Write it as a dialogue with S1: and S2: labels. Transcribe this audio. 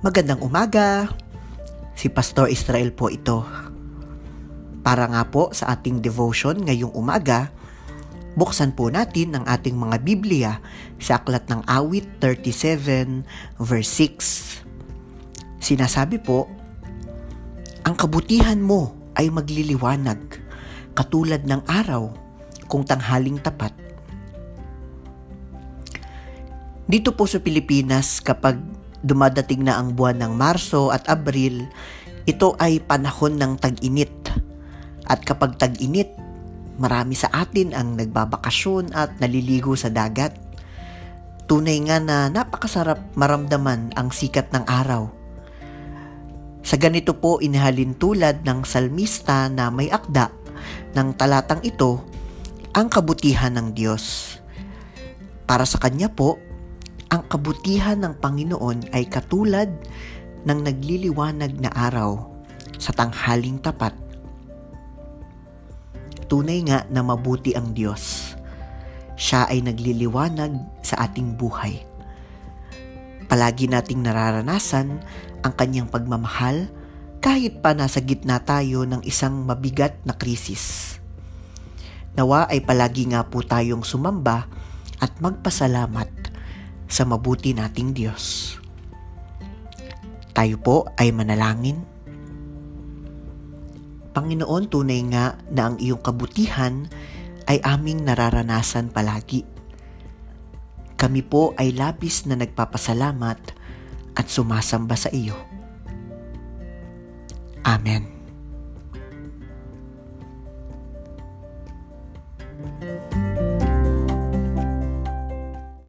S1: Magandang umaga. Si Pastor Israel po ito. Para nga po sa ating devotion ngayong umaga, buksan po natin ang ating mga Biblia sa Aklat ng Awit 37 verse 6. Sinasabi po, Ang kabutihan mo ay magliliwanag, katulad ng araw kung tanghaling tapat. Dito po sa Pilipinas, kapag dumadating na ang buwan ng Marso at Abril, ito ay panahon ng tag-init. At kapag tag-init, marami sa atin ang nagbabakasyon at naliligo sa dagat. Tunay nga na napakasarap maramdaman ang sikat ng araw. Sa ganito po inihalin tulad ng salmista na may akda ng talatang ito ang kabutihan ng Diyos. Para sa kanya po, kabutihan ng Panginoon ay katulad ng nagliliwanag na araw sa tanghaling tapat. Tunay nga na mabuti ang Diyos. Siya ay nagliliwanag sa ating buhay. Palagi nating nararanasan ang kanyang pagmamahal kahit pa nasa gitna tayo ng isang mabigat na krisis. Nawa ay palagi nga po tayong sumamba at magpasalamat sa mabuti nating Diyos. Tayo po ay manalangin. Panginoon, tunay nga na ang iyong kabutihan ay aming nararanasan palagi. Kami po ay labis na nagpapasalamat at sumasamba sa iyo. Amen.